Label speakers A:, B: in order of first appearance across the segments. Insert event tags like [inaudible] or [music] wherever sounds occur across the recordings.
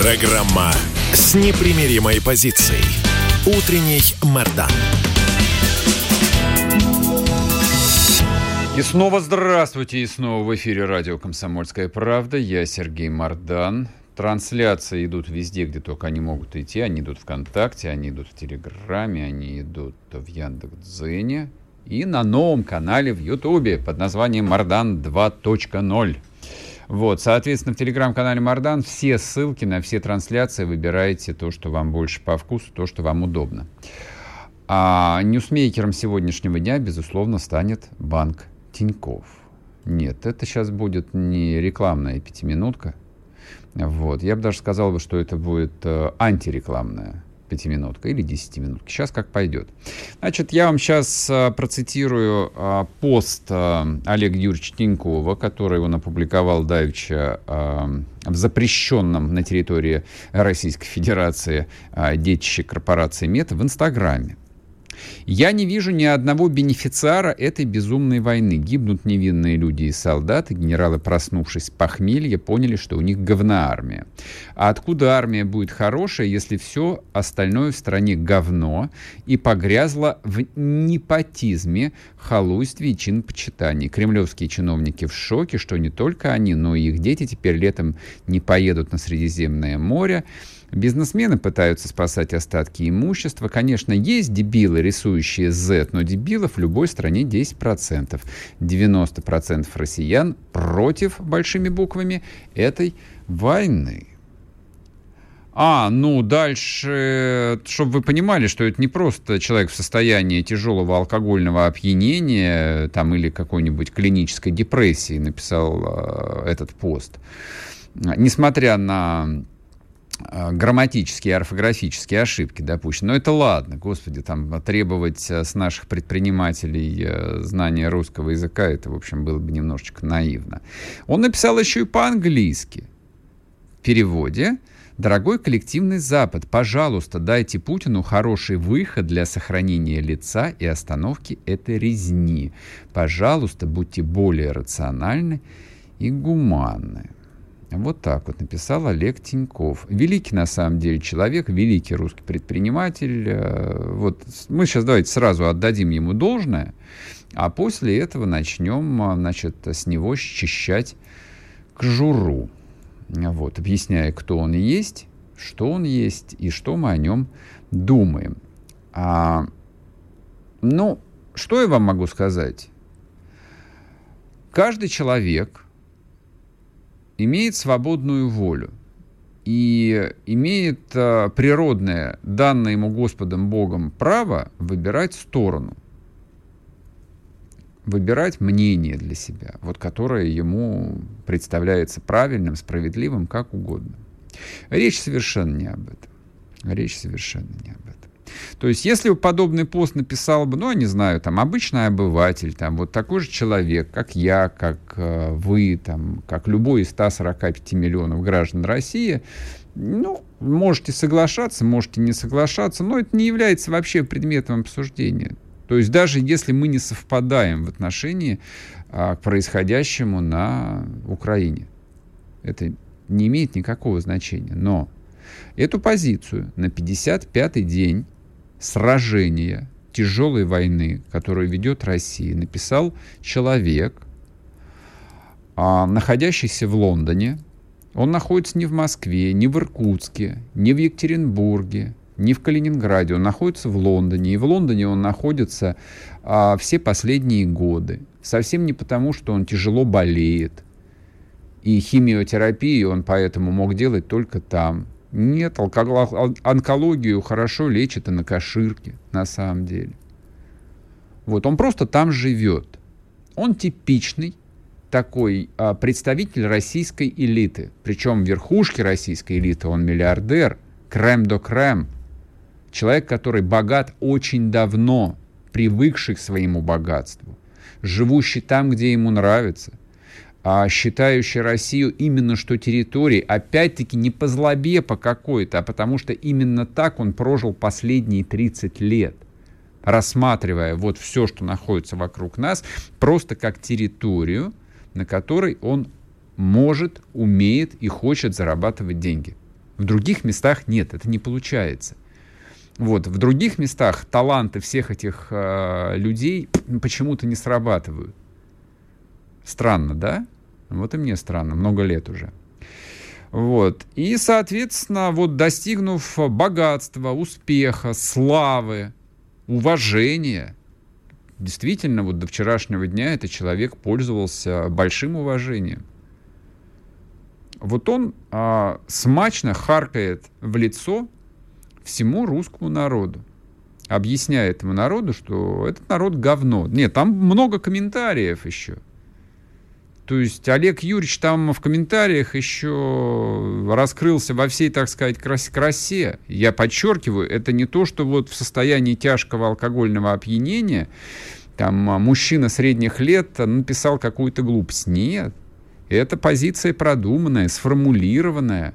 A: Программа с непримиримой позицией. Утренний Мордан.
B: И снова здравствуйте, и снова в эфире радио «Комсомольская правда». Я Сергей Мордан. Трансляции идут везде, где только они могут идти. Они идут ВКонтакте, они идут в Телеграме, они идут в Яндекс.Дзене и на новом канале в Ютубе под названием «Мордан 2.0». Вот, соответственно, в телеграм-канале Мардан все ссылки на все трансляции выбираете то, что вам больше по вкусу, то, что вам удобно. А ньюсмейкером сегодняшнего дня, безусловно, станет банк Тиньков. Нет, это сейчас будет не рекламная пятиминутка. Вот. Я бы даже сказал, что это будет э, антирекламная пятиминутка или десятиминутка. Сейчас как пойдет. Значит, я вам сейчас а, процитирую а, пост а, Олега Юрьевича Тинькова, который он опубликовал давеча в запрещенном на территории Российской Федерации детище корпорации Мета в Инстаграме. Я не вижу ни одного бенефициара этой безумной войны. Гибнут невинные люди и солдаты. Генералы, проснувшись с похмелья, поняли, что у них говна армия. А откуда армия будет хорошая, если все остальное в стране говно и погрязло в непотизме, халуйстве и чинпочитании? Кремлевские чиновники в шоке, что не только они, но и их дети теперь летом не поедут на Средиземное море. Бизнесмены пытаются спасать остатки имущества. Конечно, есть дебилы, рисующие Z, но дебилов в любой стране 10%. 90% россиян против, большими буквами, этой войны. А, ну дальше, чтобы вы понимали, что это не просто человек в состоянии тяжелого алкогольного опьянения там, или какой-нибудь клинической депрессии написал э, этот пост. Несмотря на грамматические, орфографические ошибки допущены. Но это ладно, господи, там требовать э, с наших предпринимателей э, знания русского языка, это, в общем, было бы немножечко наивно. Он написал еще и по-английски. В переводе Дорогой коллективный Запад, пожалуйста, дайте Путину хороший выход для сохранения лица и остановки этой резни. Пожалуйста, будьте более рациональны и гуманны. Вот так вот написал Олег Тиньков. Великий, на самом деле, человек, великий русский предприниматель. Э, вот мы сейчас давайте сразу отдадим ему должное, а после этого начнем, э, значит, с него счищать журу. Вот, объясняя, кто он есть, что он есть и что мы о нем думаем. А, ну, что я вам могу сказать? Каждый человек – имеет свободную волю и имеет а, природное, данное ему Господом Богом право выбирать сторону, выбирать мнение для себя, вот которое ему представляется правильным, справедливым, как угодно. Речь совершенно не об этом. Речь совершенно не об этом. То есть, если бы подобный пост написал бы, ну, я не знаю, там, обычный обыватель, там, вот такой же человек, как я, как э, вы, там, как любой из 145 миллионов граждан России, ну, можете соглашаться, можете не соглашаться, но это не является вообще предметом обсуждения. То есть даже если мы не совпадаем в отношении а, к происходящему на Украине, это не имеет никакого значения. Но эту позицию на 55-й день сражения, тяжелой войны, которую ведет Россия, написал человек, а, находящийся в Лондоне. Он находится не в Москве, не в Иркутске, не в Екатеринбурге, не в Калининграде. Он находится в Лондоне. И в Лондоне он находится а, все последние годы. Совсем не потому, что он тяжело болеет. И химиотерапию он поэтому мог делать только там. Нет, онкологию хорошо лечат и на Каширке, на самом деле. Вот, он просто там живет. Он типичный такой а, представитель российской элиты. Причем верхушки российской элиты, он миллиардер, крем до крем. Человек, который богат очень давно, привыкший к своему богатству, живущий там, где ему нравится, считающий Россию именно что территорией, опять-таки не по злобе по какой-то, а потому что именно так он прожил последние 30 лет – рассматривая вот все, что находится вокруг нас, просто как территорию, на которой он может, умеет и хочет зарабатывать деньги. В других местах нет, это не получается. Вот, в других местах таланты всех этих э, людей почему-то не срабатывают. Странно, да? Вот и мне странно, много лет уже. Вот. И, соответственно, вот достигнув богатства, успеха, славы, уважения. Действительно, вот до вчерашнего дня этот человек пользовался большим уважением. Вот он а, смачно харкает в лицо всему русскому народу объясняя этому народу, что этот народ говно. Нет, там много комментариев еще. То есть Олег Юрьевич там в комментариях еще раскрылся во всей, так сказать, красе. Я подчеркиваю, это не то, что вот в состоянии тяжкого алкогольного опьянения там а, мужчина средних лет написал какую-то глупость. Нет. Это позиция продуманная, сформулированная,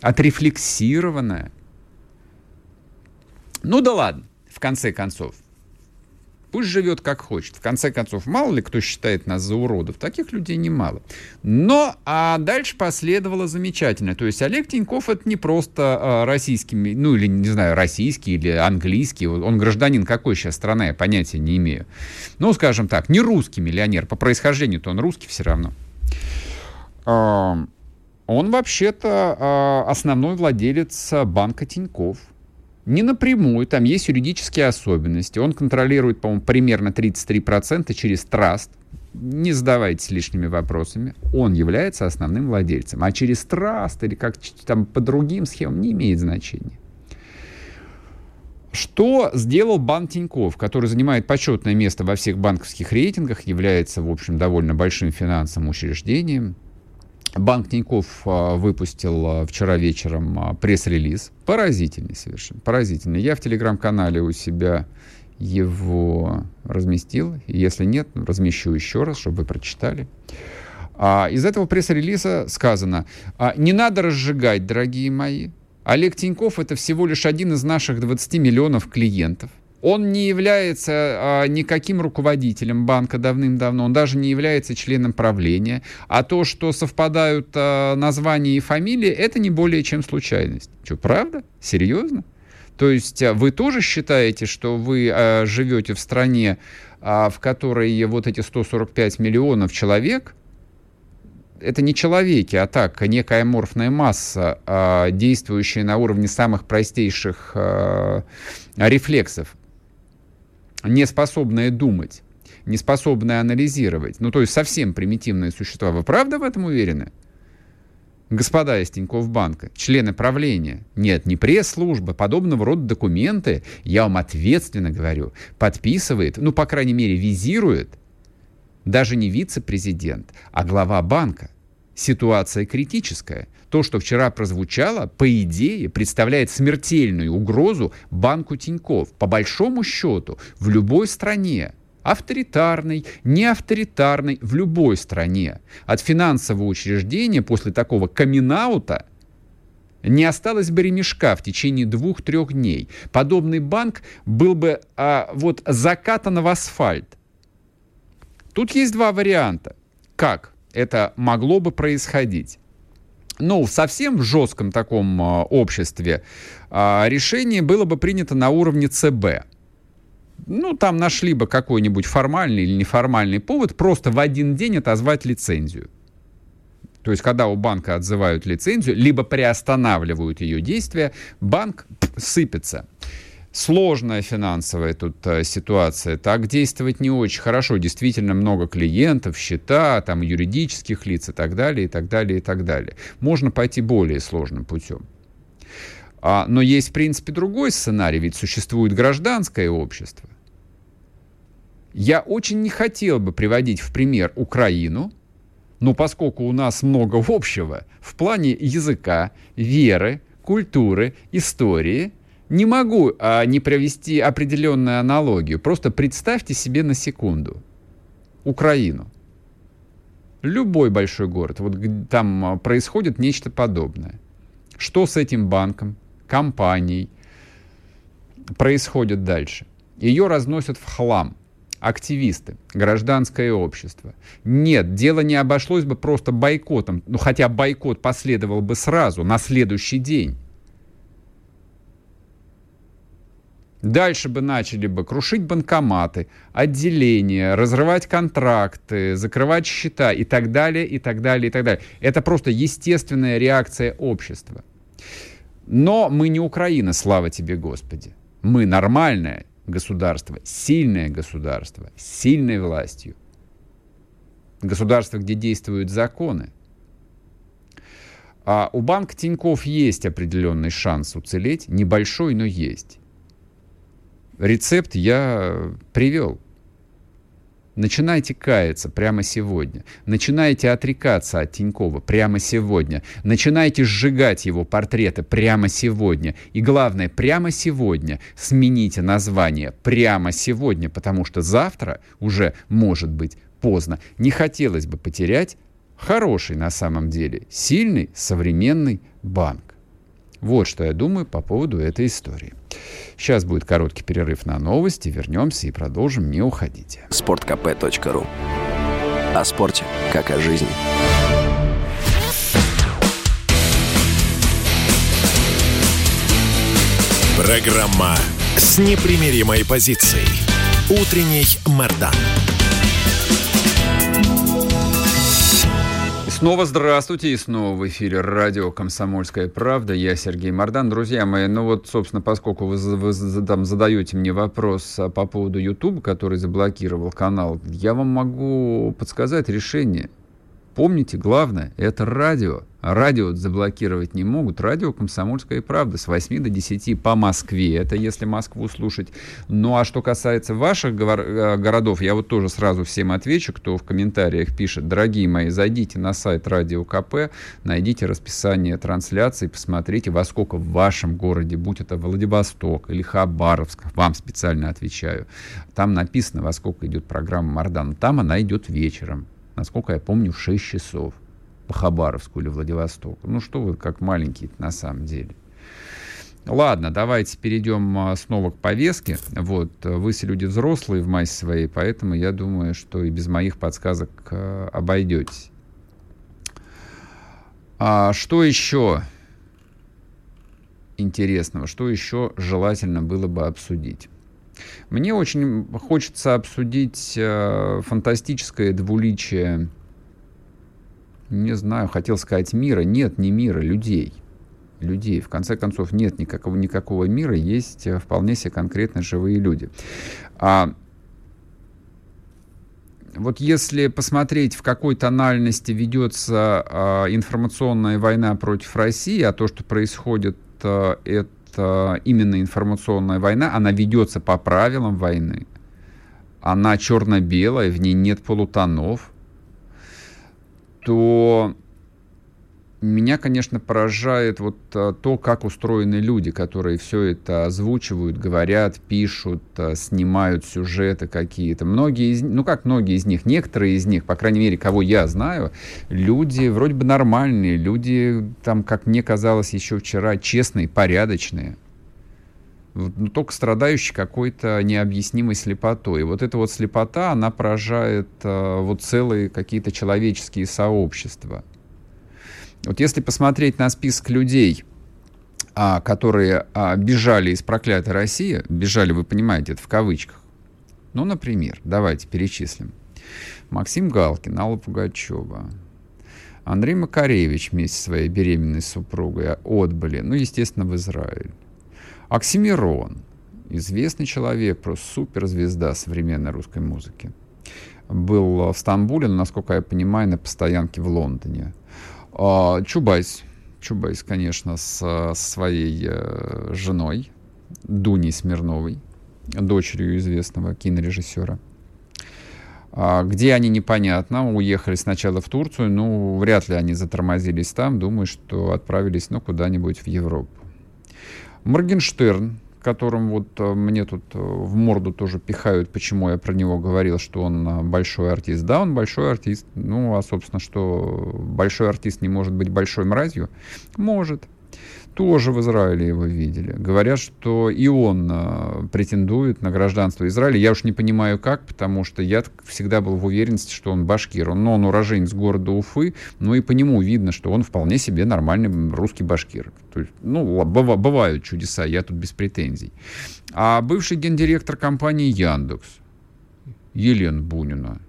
B: отрефлексированная. Ну да ладно, в конце концов. Пусть живет как хочет. В конце концов, мало ли кто считает нас за уродов. Таких людей немало. Но а дальше последовало замечательно. То есть Олег Тиньков это не просто а, российский, ну или, не знаю, российский или английский. Он гражданин какой сейчас страны, я понятия не имею. Ну, скажем так, не русский миллионер. По происхождению-то он русский все равно. А, он вообще-то а, основной владелец банка Тиньков – не напрямую, там есть юридические особенности. Он контролирует, по-моему, примерно 33% через траст. Не задавайтесь лишними вопросами. Он является основным владельцем. А через траст или как там по другим схемам не имеет значения. Что сделал банк Тиньков, который занимает почетное место во всех банковских рейтингах, является, в общем, довольно большим финансовым учреждением, Банк Тиньков а, выпустил а, вчера вечером а, пресс-релиз. Поразительный совершенно, поразительный. Я в телеграм-канале у себя его разместил. Если нет, размещу еще раз, чтобы вы прочитали. Из этого пресс-релиза сказано, не надо разжигать, дорогие мои. Олег Тиньков это всего лишь один из наших 20 миллионов клиентов. Он не является а, никаким руководителем банка давным-давно, он даже не является членом правления. А то, что совпадают а, названия и фамилии, это не более чем случайность. Что, правда? Серьезно? То есть а, вы тоже считаете, что вы а, живете в стране, а, в которой вот эти 145 миллионов человек, это не человеки, а так, некая аморфная масса, а, действующая на уровне самых простейших а, рефлексов не способное думать, не способное анализировать, ну то есть совсем примитивные существа, вы правда в этом уверены? Господа из Тинькофф банка, члены правления, нет, не пресс-служба, подобного рода документы, я вам ответственно говорю, подписывает, ну, по крайней мере, визирует даже не вице-президент, а глава банка. Ситуация критическая. То, что вчера прозвучало, по идее, представляет смертельную угрозу банку Тиньков. По большому счету, в любой стране, авторитарной, не авторитарной, в любой стране, от финансового учреждения после такого камин не осталось бы ремешка в течение двух-трех дней. Подобный банк был бы а, вот закатан в асфальт. Тут есть два варианта. Как? Это могло бы происходить. Ну, в совсем жестком таком э, обществе э, решение было бы принято на уровне ЦБ. Ну, там нашли бы какой-нибудь формальный или неформальный повод просто в один день отозвать лицензию. То есть, когда у банка отзывают лицензию, либо приостанавливают ее действия, банк сыпется сложная финансовая тут а, ситуация. Так действовать не очень хорошо. Действительно много клиентов, счета, там юридических лиц и так далее, и так далее, и так далее. Можно пойти более сложным путем. А, но есть, в принципе, другой сценарий, ведь существует гражданское общество. Я очень не хотел бы приводить в пример Украину, Но поскольку у нас много общего в плане языка, веры, культуры, истории, не могу а, не провести определенную аналогию. Просто представьте себе на секунду Украину. Любой большой город, вот там а, происходит нечто подобное. Что с этим банком, компанией происходит дальше? Ее разносят в хлам активисты, гражданское общество. Нет, дело не обошлось бы просто бойкотом, ну хотя бойкот последовал бы сразу, на следующий день. Дальше бы начали бы крушить банкоматы, отделения, разрывать контракты, закрывать счета и так далее, и так далее, и так далее. Это просто естественная реакция общества. Но мы не Украина, слава тебе, Господи. Мы нормальное государство, сильное государство, с сильной властью. Государство, где действуют законы. А у банка Тиньков есть определенный шанс уцелеть, небольшой, но есть. Рецепт я привел. Начинайте каяться прямо сегодня. Начинайте отрекаться от Тинькова прямо сегодня. Начинайте сжигать его портреты прямо сегодня. И главное, прямо сегодня смените название прямо сегодня, потому что завтра уже может быть поздно. Не хотелось бы потерять хороший на самом деле, сильный современный банк. Вот что я думаю по поводу этой истории. Сейчас будет короткий перерыв на новости. Вернемся и продолжим. Не уходите.
C: sportkp.ru О спорте, как о жизни.
A: Программа с непримиримой позицией. Утренний Мордан.
B: Снова здравствуйте, и снова в эфире радио «Комсомольская правда». Я Сергей Мордан. Друзья мои, ну вот, собственно, поскольку вы, вы там задаете мне вопрос а, по поводу YouTube, который заблокировал канал, я вам могу подсказать решение. Помните, главное, это радио. Радио заблокировать не могут. Радио «Комсомольская правда» с 8 до 10 по Москве. Это если Москву слушать. Ну а что касается ваших э, городов, я вот тоже сразу всем отвечу, кто в комментариях пишет. Дорогие мои, зайдите на сайт Радио КП, найдите расписание трансляции, посмотрите, во сколько в вашем городе, будь это Владивосток или Хабаровск, вам специально отвечаю. Там написано, во сколько идет программа Мардан. Там она идет вечером насколько я помню, в 6 часов по Хабаровску или Владивостоку. Ну что вы, как маленькие на самом деле. Ладно, давайте перейдем а, снова к повестке. Вот, вы все люди взрослые в массе своей, поэтому я думаю, что и без моих подсказок а, обойдетесь. А что еще интересного, что еще желательно было бы обсудить? Мне очень хочется обсудить э, фантастическое двуличие, не знаю, хотел сказать мира. Нет, не мира, людей. Людей. В конце концов, нет никакого, никакого мира, есть э, вполне себе конкретно живые люди. А вот если посмотреть, в какой тональности ведется э, информационная война против России, а то, что происходит, э, это э, именно информационная война, она ведется по правилам войны. Она черно-белая, в ней нет полутонов, то меня, конечно, поражает вот а, то, как устроены люди, которые все это озвучивают, говорят, пишут, а, снимают сюжеты какие-то. Многие из ну как многие из них, некоторые из них, по крайней мере, кого я знаю, люди вроде бы нормальные, люди там, как мне казалось еще вчера, честные, порядочные ну, только страдающий какой-то необъяснимой слепотой. Вот эта вот слепота, она поражает э, вот целые какие-то человеческие сообщества. Вот если посмотреть на список людей, а, которые а, бежали из проклятой России, бежали, вы понимаете, это в кавычках. Ну, например, давайте перечислим. Максим Галкин, Алла Пугачева, Андрей Макаревич вместе со своей беременной супругой отбыли, ну, естественно, в Израиль. Оксимирон, известный человек, просто суперзвезда современной русской музыки. Был в Стамбуле, но, насколько я понимаю, на постоянке в Лондоне. А, Чубайс, Чубайс, конечно, с своей э, женой Дуней Смирновой, дочерью известного кинорежиссера. А где они, непонятно. Уехали сначала в Турцию, ну, вряд ли они затормозились там. Думаю, что отправились, ну, куда-нибудь в Европу. Моргенштерн, которым вот э, мне тут э, в морду тоже пихают, почему я про него говорил, что он э, большой артист. Да, он большой артист. Ну, а, собственно, что большой артист не может быть большой мразью? Может тоже в Израиле его видели. Говорят, что и он э, претендует на гражданство Израиля. Я уж не понимаю как, потому что я всегда был в уверенности, что он башкир. Но он уроженец города Уфы, но и по нему видно, что он вполне себе нормальный русский башкир. То есть, ну, бывают чудеса, я тут без претензий. А бывший гендиректор компании Яндекс, Елена Бунина,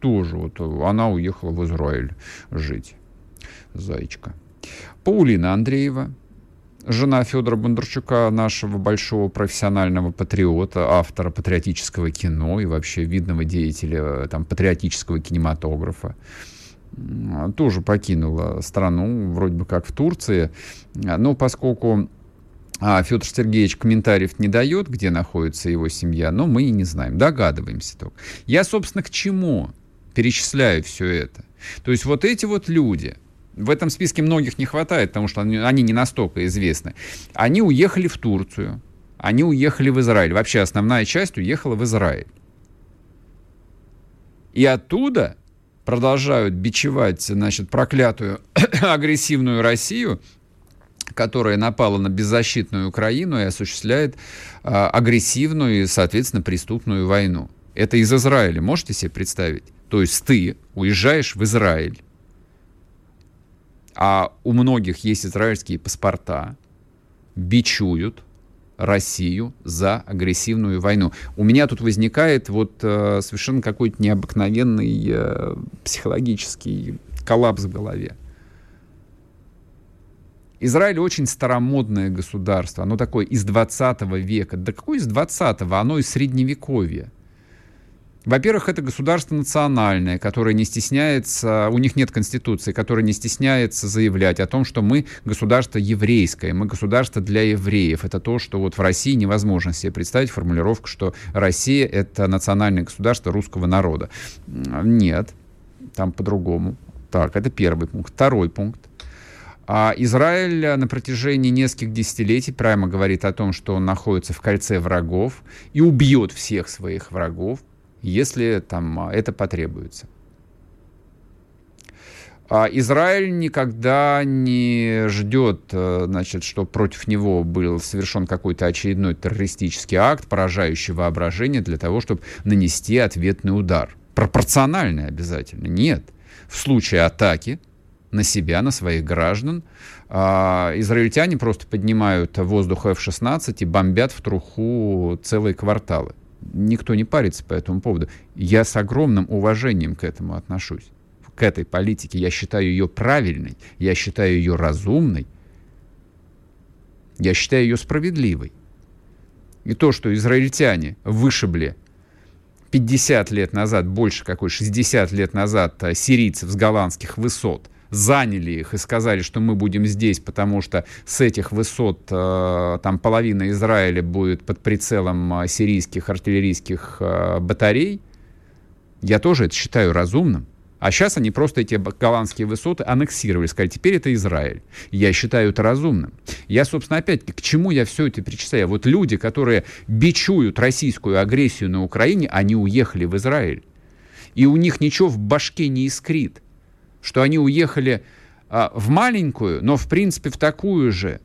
B: тоже вот она уехала в Израиль жить. Зайчка. Паулина Андреева, жена Федора Бондарчука, нашего большого профессионального патриота, автора патриотического кино и вообще видного деятеля там, патриотического кинематографа, тоже покинула страну, вроде бы как в Турции. Но поскольку а Федор Сергеевич комментариев не дает, где находится его семья, но мы и не знаем, догадываемся только. Я, собственно, к чему перечисляю все это? То есть вот эти вот люди, в этом списке многих не хватает, потому что они, не настолько известны. Они уехали в Турцию, они уехали в Израиль. Вообще основная часть уехала в Израиль. И оттуда продолжают бичевать, значит, проклятую [coughs] агрессивную Россию, которая напала на беззащитную Украину и осуществляет а, агрессивную и, соответственно, преступную войну. Это из Израиля, можете себе представить? То есть ты уезжаешь в Израиль, а у многих есть израильские паспорта, бичуют Россию за агрессивную войну. У меня тут возникает вот э, совершенно какой-то необыкновенный э, психологический коллапс в голове. Израиль очень старомодное государство. Оно такое из 20 века. Да какое из 20-го? Оно из средневековья. Во-первых, это государство национальное, которое не стесняется, у них нет конституции, которое не стесняется заявлять о том, что мы государство еврейское, мы государство для евреев. Это то, что вот в России невозможно себе представить формулировку, что Россия — это национальное государство русского народа. Нет, там по-другому. Так, это первый пункт. Второй пункт. А Израиль на протяжении нескольких десятилетий прямо говорит о том, что он находится в кольце врагов и убьет всех своих врагов если там а, это потребуется. А Израиль никогда не ждет, э, значит, что против него был совершен какой-то очередной террористический акт, поражающий воображение для того, чтобы нанести ответный удар. Пропорциональный обязательно. Нет. В случае атаки на себя, на своих граждан, а, израильтяне просто поднимают воздух F-16 и бомбят в труху целые кварталы никто не парится по этому поводу. Я с огромным уважением к этому отношусь, к этой политике. Я считаю ее правильной, я считаю ее разумной, я считаю ее справедливой. И то, что израильтяне вышибли 50 лет назад, больше какой, 60 лет назад э, сирийцев с голландских высот – заняли их и сказали, что мы будем здесь, потому что с этих высот э, там половина Израиля будет под прицелом э, сирийских артиллерийских э, батарей, я тоже это считаю разумным. А сейчас они просто эти голландские высоты аннексировали, сказали, теперь это Израиль. Я считаю это разумным. Я, собственно, опять-таки, к чему я все это перечисляю? Вот люди, которые бичуют российскую агрессию на Украине, они уехали в Израиль. И у них ничего в башке не искрит что они уехали а, в маленькую, но в принципе в такую же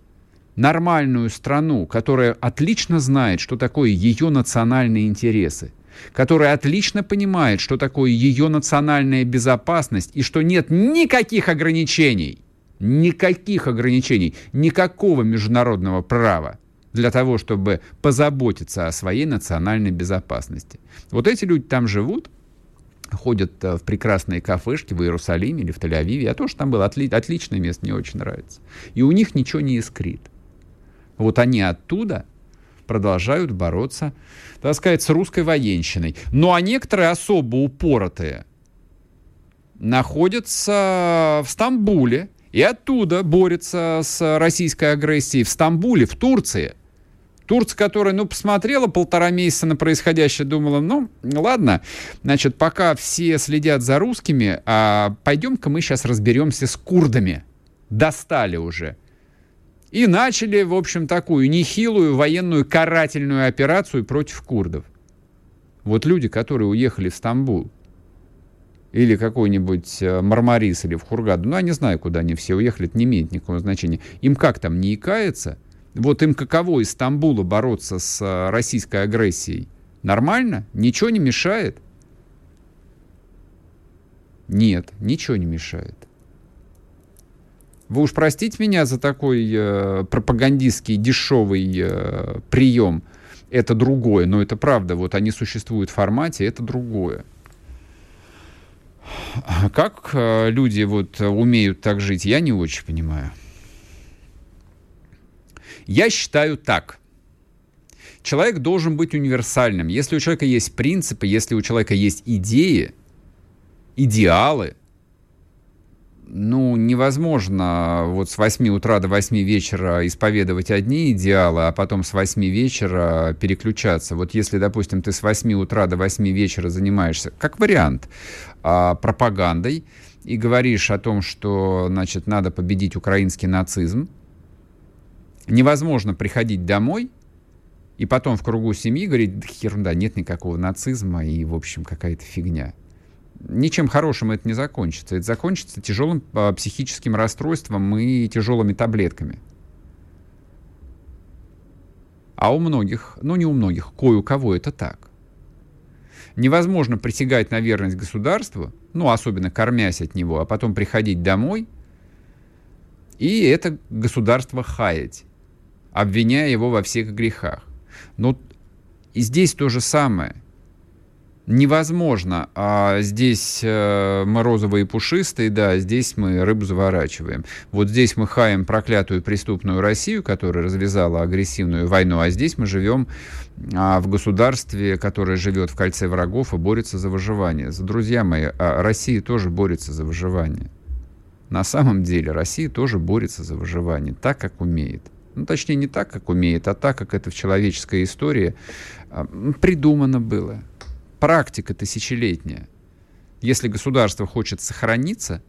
B: нормальную страну, которая отлично знает, что такое ее национальные интересы, которая отлично понимает, что такое ее национальная безопасность и что нет никаких ограничений, никаких ограничений, никакого международного права для того, чтобы позаботиться о своей национальной безопасности. Вот эти люди там живут, ходят э, в прекрасные кафешки в Иерусалиме или в Тель-Авиве. Я тоже там был. Отли отличное место, мне очень нравится. И у них ничего не искрит. Вот они оттуда продолжают бороться, так сказать, с русской военщиной. Ну а некоторые особо упоротые находятся в Стамбуле и оттуда борются с российской агрессией в Стамбуле, в Турции – Турция, которая, ну, посмотрела полтора месяца на происходящее, думала, ну, ладно, значит, пока все следят за русскими, а пойдем-ка мы сейчас разберемся с курдами. Достали уже. И начали, в общем, такую нехилую военную карательную операцию против курдов. Вот люди, которые уехали в Стамбул, или какой-нибудь э, Мармарис, или в Хургаду, ну, я не знаю, куда они все уехали, это не имеет никакого значения. Им как там, не икается? Вот им каково из Стамбула бороться с э, российской агрессией? Нормально? Ничего не мешает? Нет, ничего не мешает. Вы уж простите меня за такой э, пропагандистский дешевый э, прием. Это другое, но это правда. Вот они существуют в формате, это другое. Как э, люди вот умеют так жить, я не очень понимаю. Я считаю так. Человек должен быть универсальным. Если у человека есть принципы, если у человека есть идеи, идеалы, ну, невозможно вот с 8 утра до 8 вечера исповедовать одни идеалы, а потом с 8 вечера переключаться. Вот если, допустим, ты с 8 утра до 8 вечера занимаешься, как вариант, а, пропагандой и говоришь о том, что, значит, надо победить украинский нацизм, невозможно приходить домой и потом в кругу семьи говорить, да ерунда, нет никакого нацизма и, в общем, какая-то фигня. Ничем хорошим это не закончится. Это закончится тяжелым а, психическим расстройством и тяжелыми таблетками. А у многих, ну не у многих, кое у кого это так. Невозможно присягать на верность государству, ну особенно кормясь от него, а потом приходить домой и это государство хаять обвиняя его во всех грехах. Но и здесь то же самое. Невозможно. А здесь э, мы розовые и пушистые, да, здесь мы рыбу заворачиваем. Вот здесь мы хаем проклятую преступную Россию, которая развязала агрессивную войну, а здесь мы живем а, в государстве, которое живет в кольце врагов и борется за выживание. Друзья мои, а Россия тоже борется за выживание. На самом деле Россия тоже борется за выживание, так, как умеет. Ну, точнее, не так, как умеет, а так, как это в человеческой истории а, придумано было. Практика тысячелетняя. Если государство хочет сохраниться,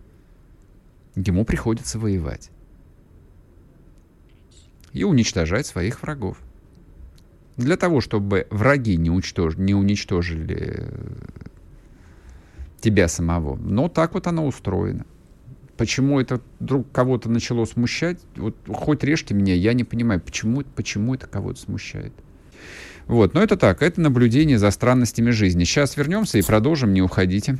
B: ему приходится воевать. И уничтожать своих врагов. Для того, чтобы враги не, уничтож... не уничтожили тебя самого. Но так вот оно устроено. Почему это вдруг кого-то начало смущать? Вот хоть режьте меня, я не понимаю, почему, почему это кого-то смущает. Вот, но это так, это наблюдение за странностями жизни. Сейчас вернемся и продолжим, не уходите.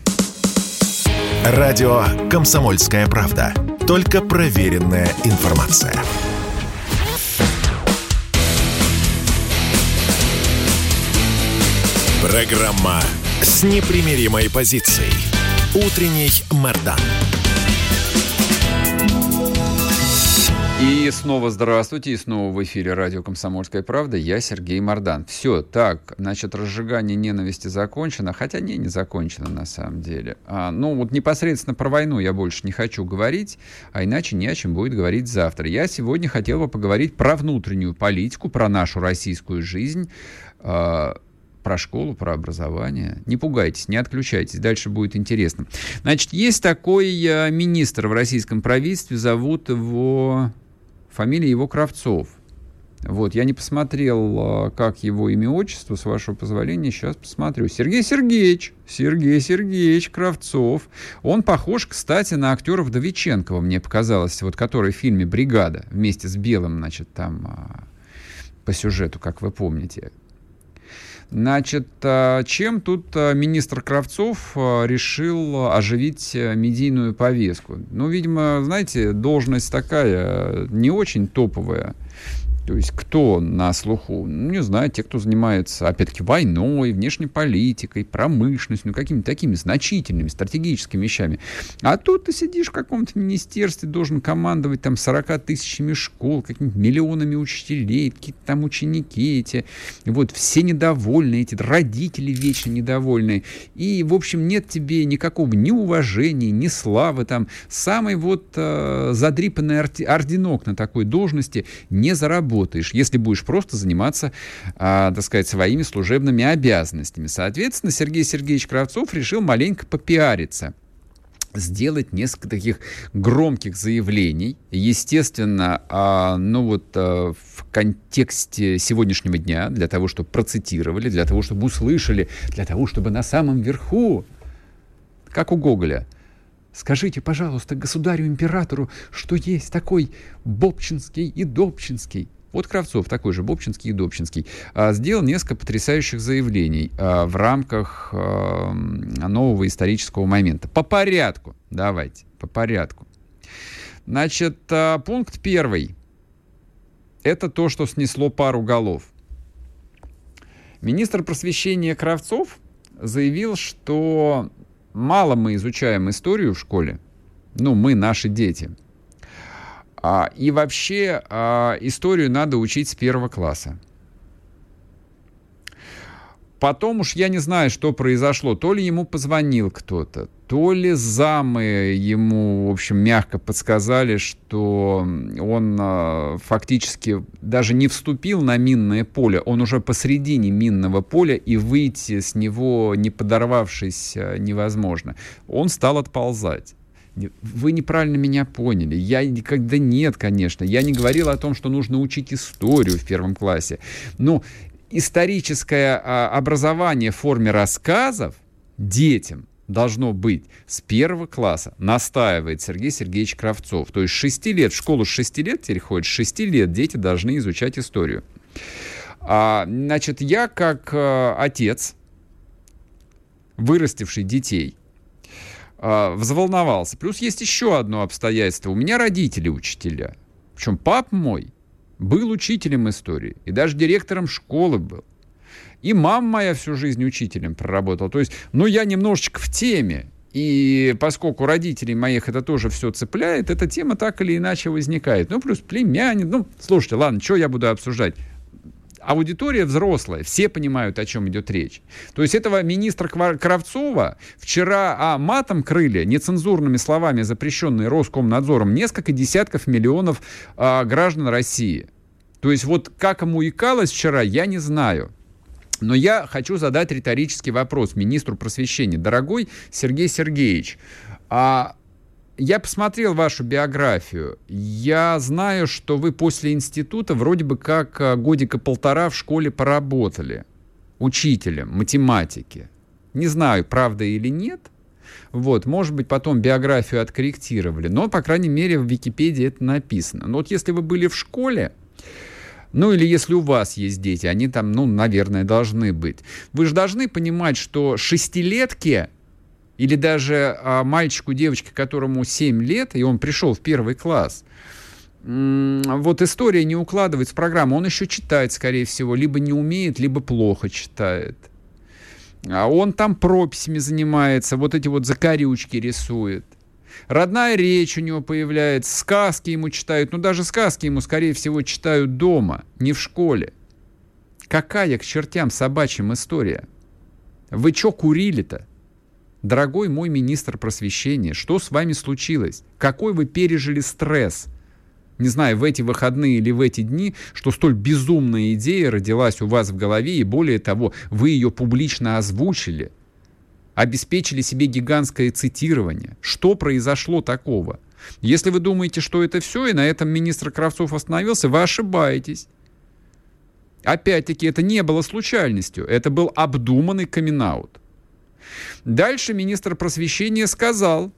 A: Радио «Комсомольская правда». Только проверенная информация. Программа с непримиримой позицией. Утренний Мордан.
B: И снова здравствуйте, и снова в эфире радио «Комсомольская правда». Я Сергей Мордан. Все, так, значит, разжигание ненависти закончено, хотя не, не закончено на самом деле. А, ну, вот непосредственно про войну я больше не хочу говорить, а иначе не о чем будет говорить завтра. Я сегодня хотел бы поговорить про внутреннюю политику, про нашу российскую жизнь, а, про школу, про образование. Не пугайтесь, не отключайтесь, дальше будет интересно. Значит, есть такой а, министр в российском правительстве, зовут его Фамилия его Кравцов. Вот, я не посмотрел, а, как его имя, отчество, с вашего позволения, сейчас посмотрю. Сергей Сергеевич, Сергей Сергеевич Кравцов. Он похож, кстати, на актера Вдовиченкова, мне показалось, вот который в фильме «Бригада» вместе с Белым, значит, там а, по сюжету, как вы помните. Значит, а, чем тут а, министр Кравцов а, решил оживить медийную повестку? Ну, видимо, знаете, должность такая не очень топовая. То есть кто на слуху? Ну, не знаю, те, кто занимается, опять-таки, войной, внешней политикой, промышленностью, ну, какими-то такими значительными стратегическими вещами. А тут ты сидишь в каком-то министерстве, должен командовать там 40 тысячами школ, какими-то миллионами учителей, какие-то там ученики эти. Вот все недовольны, эти родители вечно недовольны. И, в общем, нет тебе никакого ни уважения, ни славы там. Самый вот э, задрипанный орденок на такой должности не заработал заработаешь, если будешь просто заниматься, а, так сказать, своими служебными обязанностями. Соответственно, Сергей Сергеевич Кравцов решил маленько попиариться сделать несколько таких громких заявлений. Естественно, а, ну вот а, в контексте сегодняшнего дня, для того, чтобы процитировали, для того, чтобы услышали, для того, чтобы на самом верху, как у Гоголя, Скажите, пожалуйста, государю-императору, что есть такой Бобчинский и Добчинский. Вот Кравцов, такой же Бобчинский и Добчинский, а, сделал несколько потрясающих заявлений а, в рамках а, нового исторического момента. По порядку, давайте, по порядку. Значит, пункт первый. Это то, что снесло пару голов. Министр просвещения Кравцов заявил, что мало мы изучаем историю в школе, ну, мы, наши дети. А, и вообще а, историю надо учить с первого класса. Потом уж я не знаю, что произошло. То ли ему позвонил кто-то, то ли замы ему, в общем, мягко подсказали, что он э, фактически даже не вступил на минное поле, он уже посредине минного поля, и выйти с него, не подорвавшись, э, невозможно. Он стал отползать. Вы неправильно меня поняли. Я никогда нет, конечно. Я не говорил о том, что нужно учить историю в первом классе. Но историческое а, образование в форме рассказов детям должно быть с первого класса, настаивает Сергей Сергеевич Кравцов. То есть с 6 лет, в школу с 6 лет теперь ходит, с 6 лет дети должны изучать историю. А, значит, я как а, отец, вырастивший детей, а, взволновался. Плюс есть еще одно обстоятельство. У меня родители учителя. Причем пап мой был учителем истории и даже директором школы был. И мама моя всю жизнь учителем проработала. То есть, ну, я немножечко в теме. И поскольку родителей моих это тоже все цепляет, эта тема так или иначе возникает. Ну, плюс племянник. Ну, слушайте, ладно, что я буду обсуждать? Аудитория взрослая, все понимают, о чем идет речь. То есть этого министра Кравцова вчера а, матом крыли, нецензурными словами, запрещенные Роскомнадзором, несколько десятков миллионов а, граждан России. То есть вот как ему икалось вчера, я не знаю. Но я хочу задать риторический вопрос министру просвещения. Дорогой Сергей Сергеевич, а я посмотрел вашу биографию. Я знаю, что вы после института вроде бы как а, годика полтора в школе поработали. Учителем математики. Не знаю, правда или нет. Вот, может быть, потом биографию откорректировали. Но, по крайней мере, в Википедии это написано. Но вот если вы были в школе, ну или если у вас есть дети, они там, ну, наверное, должны быть. Вы же должны понимать, что шестилетки или даже а, мальчику, девочке, которому 7 лет, и он пришел в первый класс, вот история не укладывается в программу, он еще читает, скорее всего, либо не умеет, либо плохо читает. А он там прописями занимается, вот эти вот закорючки рисует. Родная речь у него появляется, сказки ему читают, но даже сказки ему, скорее всего, читают дома, не в школе. Какая к чертям собачьим история? Вы что курили-то? Дорогой мой министр просвещения, что с вами случилось? Какой вы пережили стресс? Не знаю, в эти выходные или в эти дни, что столь безумная идея родилась у вас в голове, и более того, вы ее публично озвучили, обеспечили себе гигантское цитирование. Что произошло такого? Если вы думаете, что это все, и на этом министр Кравцов остановился, вы ошибаетесь. Опять-таки, это не было случайностью, это был обдуманный камин -аут. Дальше министр просвещения сказал,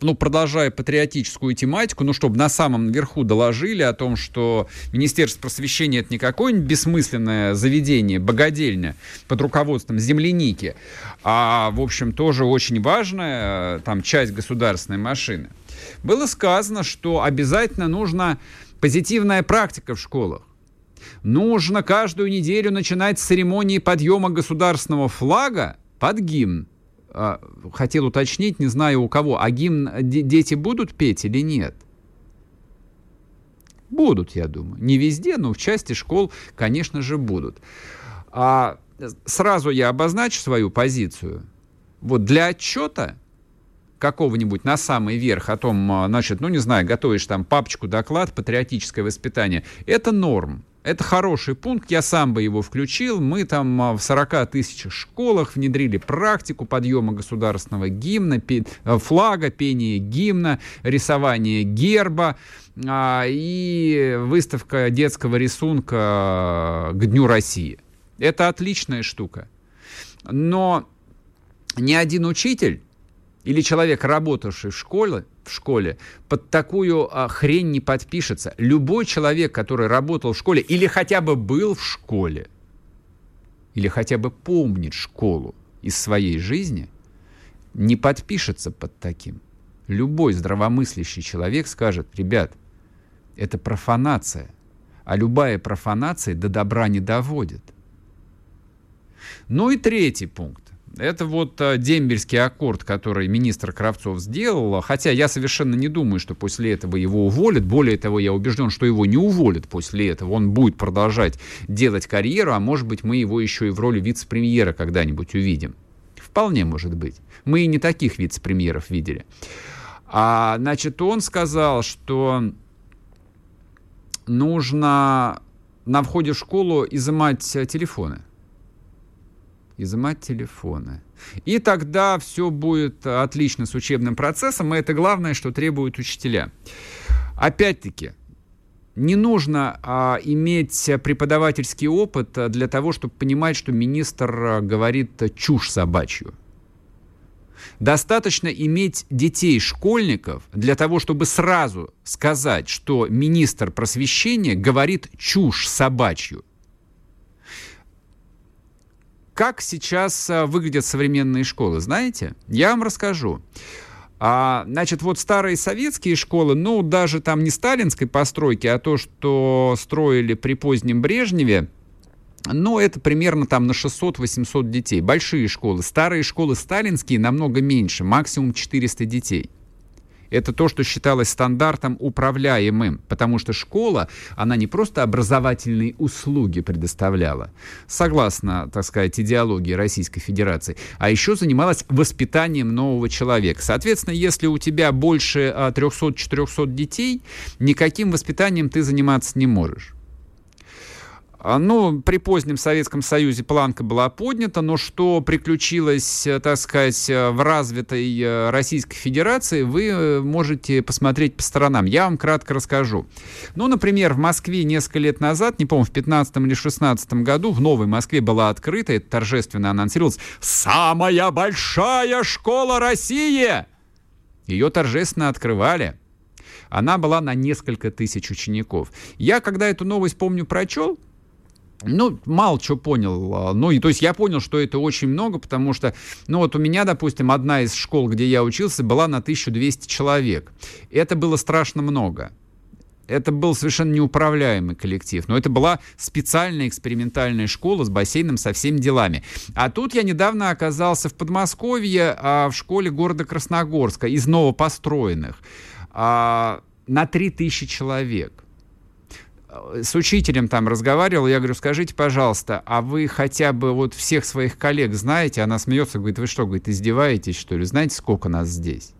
B: ну, продолжая патриотическую тематику, ну, чтобы на самом верху доложили о том, что Министерство просвещения это не какое-нибудь бессмысленное заведение, богадельня под руководством земляники, а, в общем, тоже очень важная там часть государственной машины. Было сказано, что обязательно нужна позитивная практика в школах. Нужно каждую неделю начинать с церемонии подъема государственного флага под гимн. А, хотел уточнить, не знаю у кого, а гимн дети будут петь или нет? Будут, я думаю. Не везде, но в части школ, конечно же, будут. А сразу я обозначу свою позицию. Вот для отчета какого-нибудь на самый верх о том, а, значит, ну, не знаю, готовишь там папочку, доклад, патриотическое воспитание, это норм. Это хороший пункт, я сам бы его включил. Мы там а, в 40 тысячах школах внедрили практику подъема государственного гимна, э, флага, пения гимна, рисование герба а, и выставка детского рисунка к Дню России. Это отличная штука. Но ни один учитель или человек, работавший в школе, в школе, под такую а, хрень не подпишется. Любой человек, который работал в школе или хотя бы был в школе, или хотя бы помнит школу из своей жизни, не подпишется под таким. Любой здравомыслящий человек скажет, ребят, это профанация, а любая профанация до добра не доводит. Ну и третий пункт. Это вот э, дембельский аккорд, который министр Кравцов сделал, хотя я совершенно не думаю, что после этого его уволят. Более того, я убежден, что его не уволят после этого. Он будет продолжать делать карьеру, а может быть мы его еще и в роли вице-премьера когда-нибудь увидим. Вполне может быть. Мы и не таких вице-премьеров видели. А, значит, он сказал, что нужно на входе в школу изымать телефоны изымать телефоны. И тогда все будет отлично с учебным процессом, и это главное, что требуют учителя. Опять-таки, не нужно а, иметь преподавательский опыт для того, чтобы понимать, что министр а, говорит чушь собачью. Достаточно иметь детей, школьников, для того, чтобы сразу сказать, что министр просвещения говорит чушь собачью. Как сейчас а, выглядят современные школы, знаете? Я вам расскажу. А, значит, вот старые советские школы, ну, даже там не сталинской постройки, а то, что строили при позднем Брежневе, ну, это примерно там на 600-800 детей. Большие школы. Старые школы сталинские намного меньше, максимум 400 детей. Это то, что считалось стандартом управляемым, потому что школа, она не просто образовательные услуги предоставляла, согласно, так сказать, идеологии Российской Федерации, а еще занималась воспитанием нового человека. Соответственно, если у тебя больше 300-400 а, детей, никаким воспитанием ты заниматься не можешь. А, ну, при позднем Советском Союзе планка была поднята, но что приключилось, э, так сказать, э, в развитой э, Российской Федерации, вы можете посмотреть по сторонам. Я вам кратко расскажу. Ну, например, в Москве несколько лет назад, не помню, в 15 или 16 году, в Новой Москве была открыта, это торжественно анонсировалось, «Самая большая школа России!» Ее торжественно открывали. Она была на несколько тысяч учеников. Я, когда эту новость, помню, прочел, ну, мало чего понял. А, ну, и то есть я понял, что это очень много, потому что, ну, вот у меня, допустим, одна из школ, где я учился, была на 1200 человек. Это было страшно много. Это был совершенно неуправляемый коллектив. Но это была специальная экспериментальная школа с бассейном, со всеми делами. А тут я недавно оказался в Подмосковье, а, в школе города Красногорска, из новопостроенных, а, на 3000 человек с учителем там разговаривал, я говорю, скажите, пожалуйста, а вы хотя бы вот всех своих коллег знаете? Она смеется, говорит, вы что, говорит, издеваетесь, что ли? Знаете, сколько нас здесь?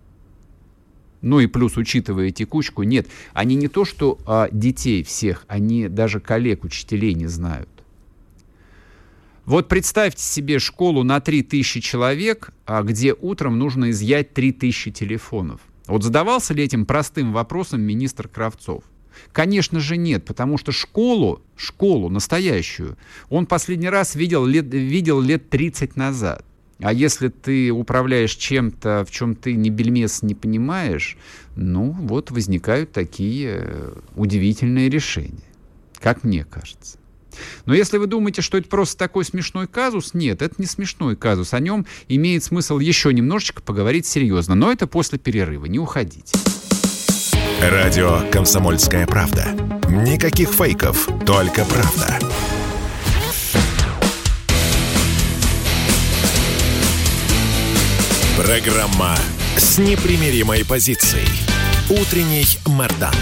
B: Ну и плюс, учитывая текучку, нет. Они не то, что а, детей всех, они даже коллег, учителей не знают. Вот представьте себе школу на 3000 человек, а где утром нужно изъять 3000 телефонов. Вот задавался ли этим простым вопросом министр Кравцов? Конечно же нет, потому что школу, школу настоящую, он последний раз видел лет, видел лет 30 назад. А если ты управляешь чем-то, в чем ты ни бельмес не понимаешь, ну вот возникают такие э, удивительные решения, как мне кажется. Но если вы думаете, что это просто такой смешной казус, нет, это не смешной казус. О нем имеет смысл еще немножечко поговорить серьезно. Но это после перерыва. Не уходите.
A: Радио «Комсомольская правда». Никаких фейков, только правда. Программа с непримиримой позицией. Утренний Мордан.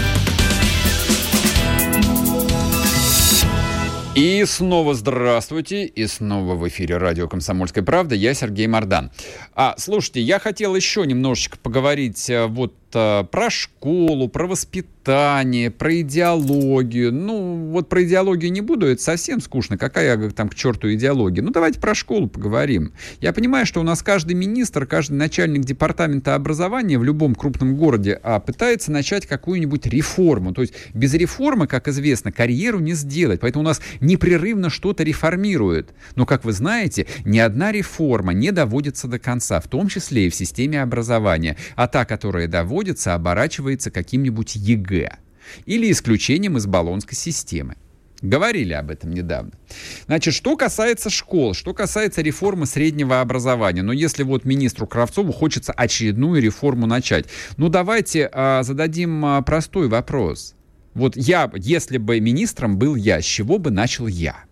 B: И снова здравствуйте, и снова в эфире радио «Комсомольская правда». Я Сергей Мордан. А, слушайте, я хотел еще немножечко поговорить э, вот а, про школу, про воспитание, про идеологию. Ну, вот про идеологию не буду, это совсем скучно. Какая там к черту идеология? Ну, давайте про школу поговорим. Я понимаю, что у нас каждый министр, каждый начальник департамента образования в любом крупном городе а, пытается начать какую-нибудь реформу. То есть без реформы, как известно, карьеру не сделать. Поэтому у нас непрерывно что-то реформирует. Но, как вы знаете, ни одна реформа не доводится до конца, в том числе и в системе образования. А та, которая доводится, оборачивается каким-нибудь ЕГЭ или исключением из Болонской системы. Говорили об этом недавно. Значит, что касается школ, что касается реформы среднего образования, но если вот министру Кравцову хочется очередную реформу начать, ну давайте а, зададим а, простой вопрос. Вот я, если бы министром был я, с чего бы начал я?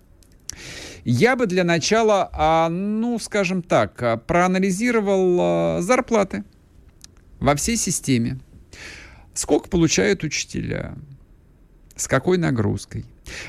B: Я бы для начала, а, ну, скажем так, проанализировал зарплаты во всей системе. Сколько получают учителя? С какой нагрузкой?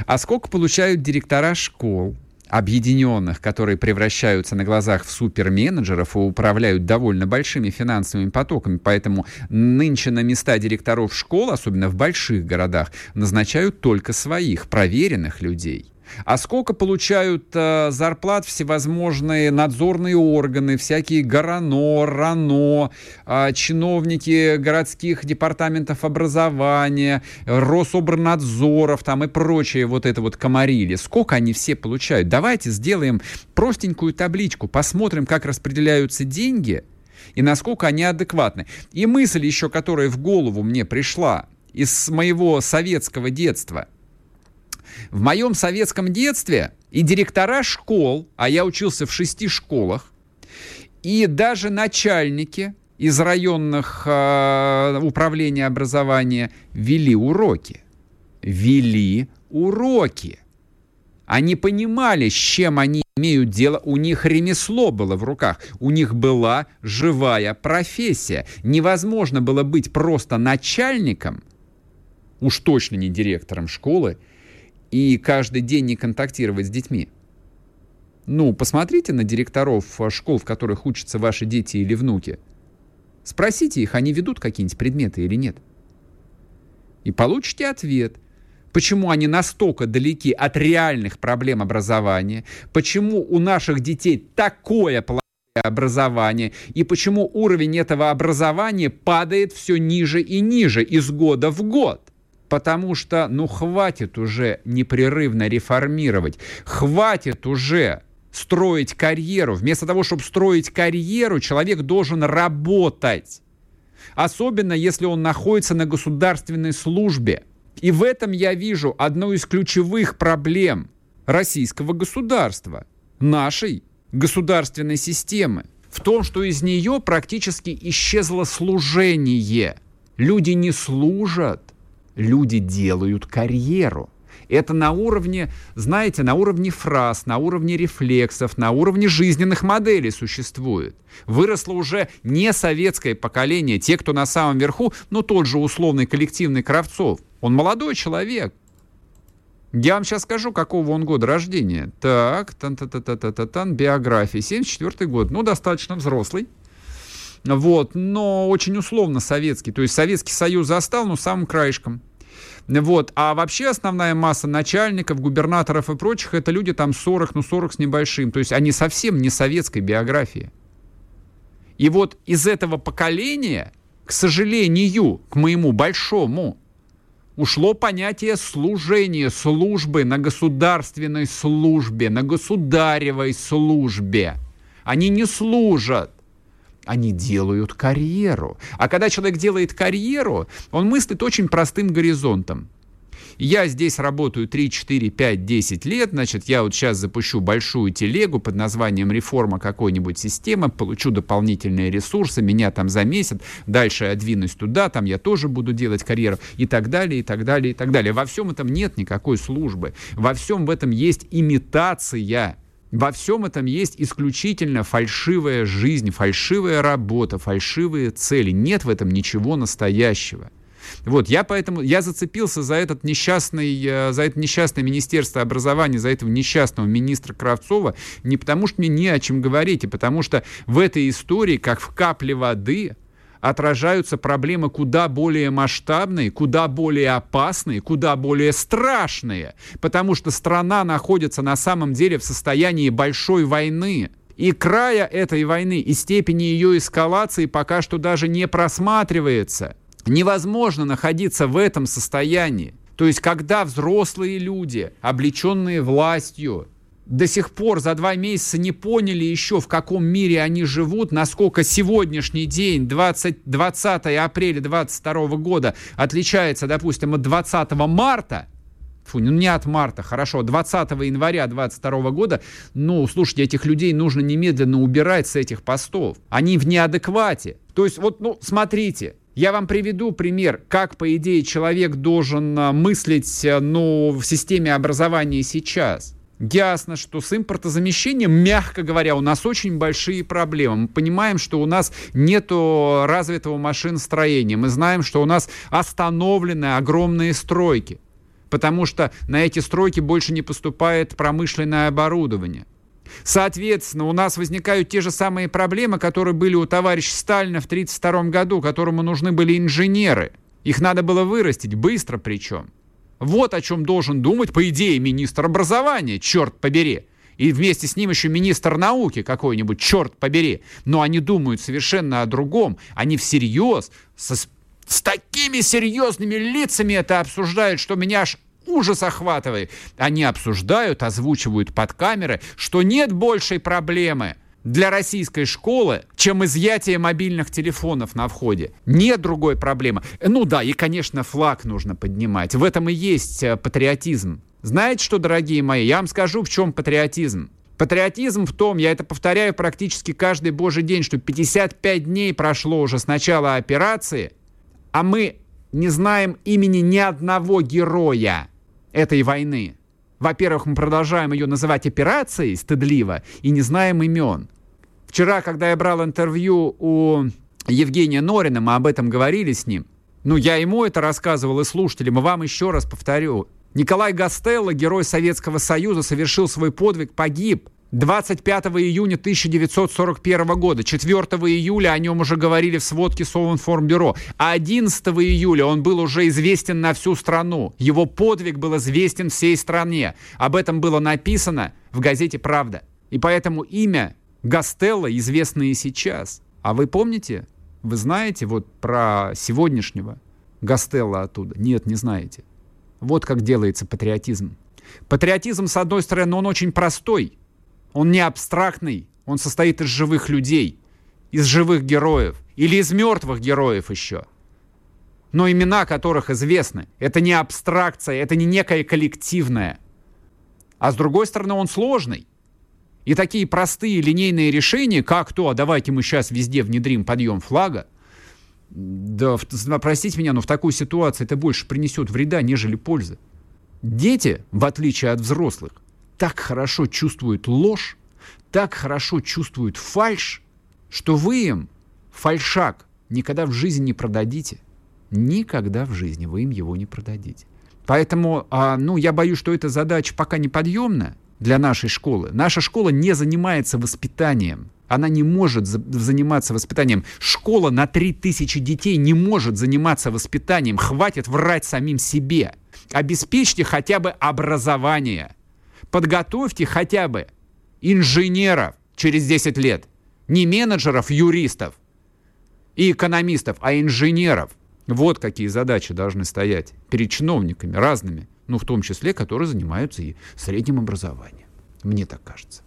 B: А сколько получают директора школ? объединенных, которые превращаются на глазах в суперменеджеров и управляют довольно большими финансовыми потоками. Поэтому нынче на места директоров школ, особенно в больших городах, назначают только своих, проверенных людей. А сколько получают э, зарплат всевозможные надзорные органы, всякие ГОРАНО, РАНО, э, чиновники городских департаментов образования, Рособрнадзоров там и прочее вот это вот комарили. Сколько они все получают? Давайте сделаем простенькую табличку, посмотрим, как распределяются деньги и насколько они адекватны. И мысль еще, которая в голову мне пришла из моего советского детства – в моем советском детстве и директора школ, а я учился в шести школах, и даже начальники из районных э, управлений образования вели уроки. Вели уроки. Они понимали, с чем они имеют дело. У них ремесло было в руках. У них была живая профессия. Невозможно было быть просто начальником, уж точно не директором школы, и каждый день не контактировать с детьми. Ну, посмотрите на директоров э, школ, в которых учатся ваши дети или внуки. Спросите их, они ведут какие-нибудь предметы или нет. И получите ответ, почему они настолько далеки от реальных проблем образования, почему у наших детей такое плохое образование и почему уровень этого образования падает все ниже и ниже из года в год. Потому что, ну, хватит уже непрерывно реформировать, хватит уже строить карьеру. Вместо того, чтобы строить карьеру, человек должен работать. Особенно, если он находится на государственной службе. И в этом я вижу одну из ключевых проблем российского государства, нашей государственной системы. В том, что из нее практически исчезло служение. Люди не служат, люди делают карьеру. Это на уровне, знаете, на уровне фраз, на уровне рефлексов, на уровне жизненных моделей существует. Выросло уже не советское поколение, те, кто на самом верху, ну тот же условный коллективный Кравцов. Он молодой человек. Я вам сейчас скажу, какого он года рождения. Так, тан та та та та та тан биография, 74 год, ну достаточно взрослый. Вот, но очень условно советский. То есть Советский Союз застал, но самым краешком. Вот. А вообще основная масса начальников, губернаторов и прочих, это люди там 40, ну 40 с небольшим. То есть они совсем не советской биографии. И вот из этого поколения, к сожалению, к моему большому, ушло понятие служения, службы на государственной службе, на государевой службе. Они не служат они делают карьеру. А когда человек делает карьеру, он мыслит очень простым горизонтом. Я здесь работаю 3, 4, 5, 10 лет, значит, я вот сейчас запущу большую телегу под названием реформа какой-нибудь системы, получу дополнительные ресурсы, меня там замесят, дальше я двинусь туда, там я тоже буду делать карьеру и так далее, и так далее, и так далее. Во всем этом нет никакой службы. Во всем в этом есть имитация во всем этом есть исключительно фальшивая жизнь, фальшивая работа, фальшивые цели. Нет в этом ничего настоящего. Вот, я поэтому, я зацепился за этот несчастный, э, за это несчастное Министерство образования, за этого несчастного министра Кравцова, не потому что мне не о чем говорить, а потому что в этой истории, как в капле воды, отражаются проблемы куда более масштабные, куда более опасные, куда более страшные, потому что страна находится на самом деле в состоянии большой войны. И края этой войны и степени ее эскалации пока что даже не просматривается. Невозможно находиться в этом состоянии. То есть, когда взрослые люди, облеченные властью, до сих пор за два месяца не поняли еще, в каком мире они живут, насколько сегодняшний день, 20, 20 апреля 2022 года, отличается, допустим, от 20 марта, фу, ну не от марта, хорошо, 20 января 2022 года, ну, слушайте, этих людей нужно немедленно убирать с этих постов. Они в неадеквате. То есть, вот, ну, смотрите, я вам приведу пример, как, по идее, человек должен а, мыслить, а, ну, в системе образования сейчас. Ясно, что с импортозамещением, мягко говоря, у нас очень большие проблемы. Мы понимаем, что у нас нет развитого машиностроения. Мы знаем, что у нас остановлены огромные стройки, потому что на эти стройки больше не поступает промышленное оборудование. Соответственно, у нас возникают те же самые проблемы, которые были у товарища Сталина в 1932 году, которому нужны были инженеры. Их надо было вырастить, быстро причем. Вот о чем должен думать, по идее, министр образования, черт побери. И вместе с ним еще министр науки какой-нибудь, черт побери. Но они думают совершенно о другом. Они всерьез, со, с такими серьезными лицами это обсуждают, что меня аж ужас охватывает. Они обсуждают, озвучивают под камеры, что нет большей проблемы – для российской школы, чем изъятие мобильных телефонов на входе. Нет другой проблемы. Ну да, и, конечно, флаг нужно поднимать. В этом и есть э, патриотизм. Знаете что, дорогие мои, я вам скажу, в чем патриотизм. Патриотизм в том, я это повторяю практически каждый божий день, что 55 дней прошло уже с начала операции, а мы не знаем имени ни одного героя этой войны. Во-первых, мы продолжаем ее называть операцией стыдливо и не знаем имен. Вчера, когда я брал интервью у Евгения Норина, мы об этом говорили с ним. Ну, я ему это рассказывал и слушателям, и вам еще раз повторю. Николай Гастелло, герой Советского Союза, совершил свой подвиг, погиб. 25 июня 1941 года. 4 июля о нем уже говорили в сводке Совинформбюро. А 11 июля он был уже известен на всю страну. Его подвиг был известен всей стране. Об этом было написано в газете «Правда». И поэтому имя Гастелло известны и сейчас. А вы помните, вы знаете вот про сегодняшнего Гастелло оттуда? Нет, не знаете. Вот как делается патриотизм. Патриотизм, с одной стороны, он очень простой. Он не абстрактный. Он состоит из живых людей, из живых героев или из мертвых героев еще. Но имена которых известны. Это не абстракция, это не некое коллективное. А с другой стороны, он сложный. И такие простые линейные решения, как то, а давайте мы сейчас везде внедрим подъем флага, да, простите меня, но в такой ситуации это больше принесет вреда, нежели пользы. Дети, в отличие от взрослых, так хорошо чувствуют ложь, так хорошо чувствуют фальш, что вы им фальшак никогда в жизни не продадите. Никогда в жизни вы им его не продадите. Поэтому, а, ну, я боюсь, что эта задача пока неподъемная для нашей школы. Наша школа не занимается воспитанием. Она не может за- заниматься воспитанием. Школа на 3000 детей не может заниматься воспитанием. Хватит врать самим себе. Обеспечьте хотя бы образование. Подготовьте хотя бы инженеров через 10 лет. Не менеджеров, юристов и экономистов, а инженеров. Вот какие задачи должны стоять перед чиновниками разными ну, в том числе, которые занимаются и средним образованием. Мне так кажется.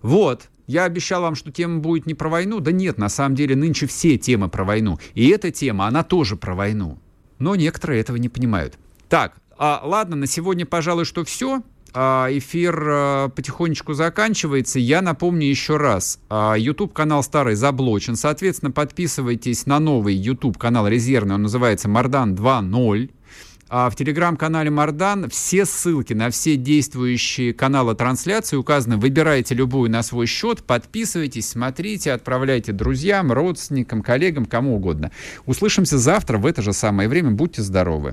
B: Вот. Я обещал вам, что тема будет не про войну. Да нет, на самом деле нынче все темы про войну. И эта тема, она тоже про войну. Но некоторые этого не понимают. Так, а, ладно, на сегодня, пожалуй, что все. А, эфир а, потихонечку заканчивается. Я напомню еще раз. А, YouTube-канал старый заблочен. Соответственно, подписывайтесь на новый YouTube-канал резервный. Он называется Мардан 2.0. А в телеграм-канале Мардан все ссылки на все действующие каналы трансляции указаны. Выбирайте любую на свой счет, подписывайтесь, смотрите, отправляйте друзьям, родственникам, коллегам, кому угодно. Услышимся завтра в это же самое время. Будьте здоровы.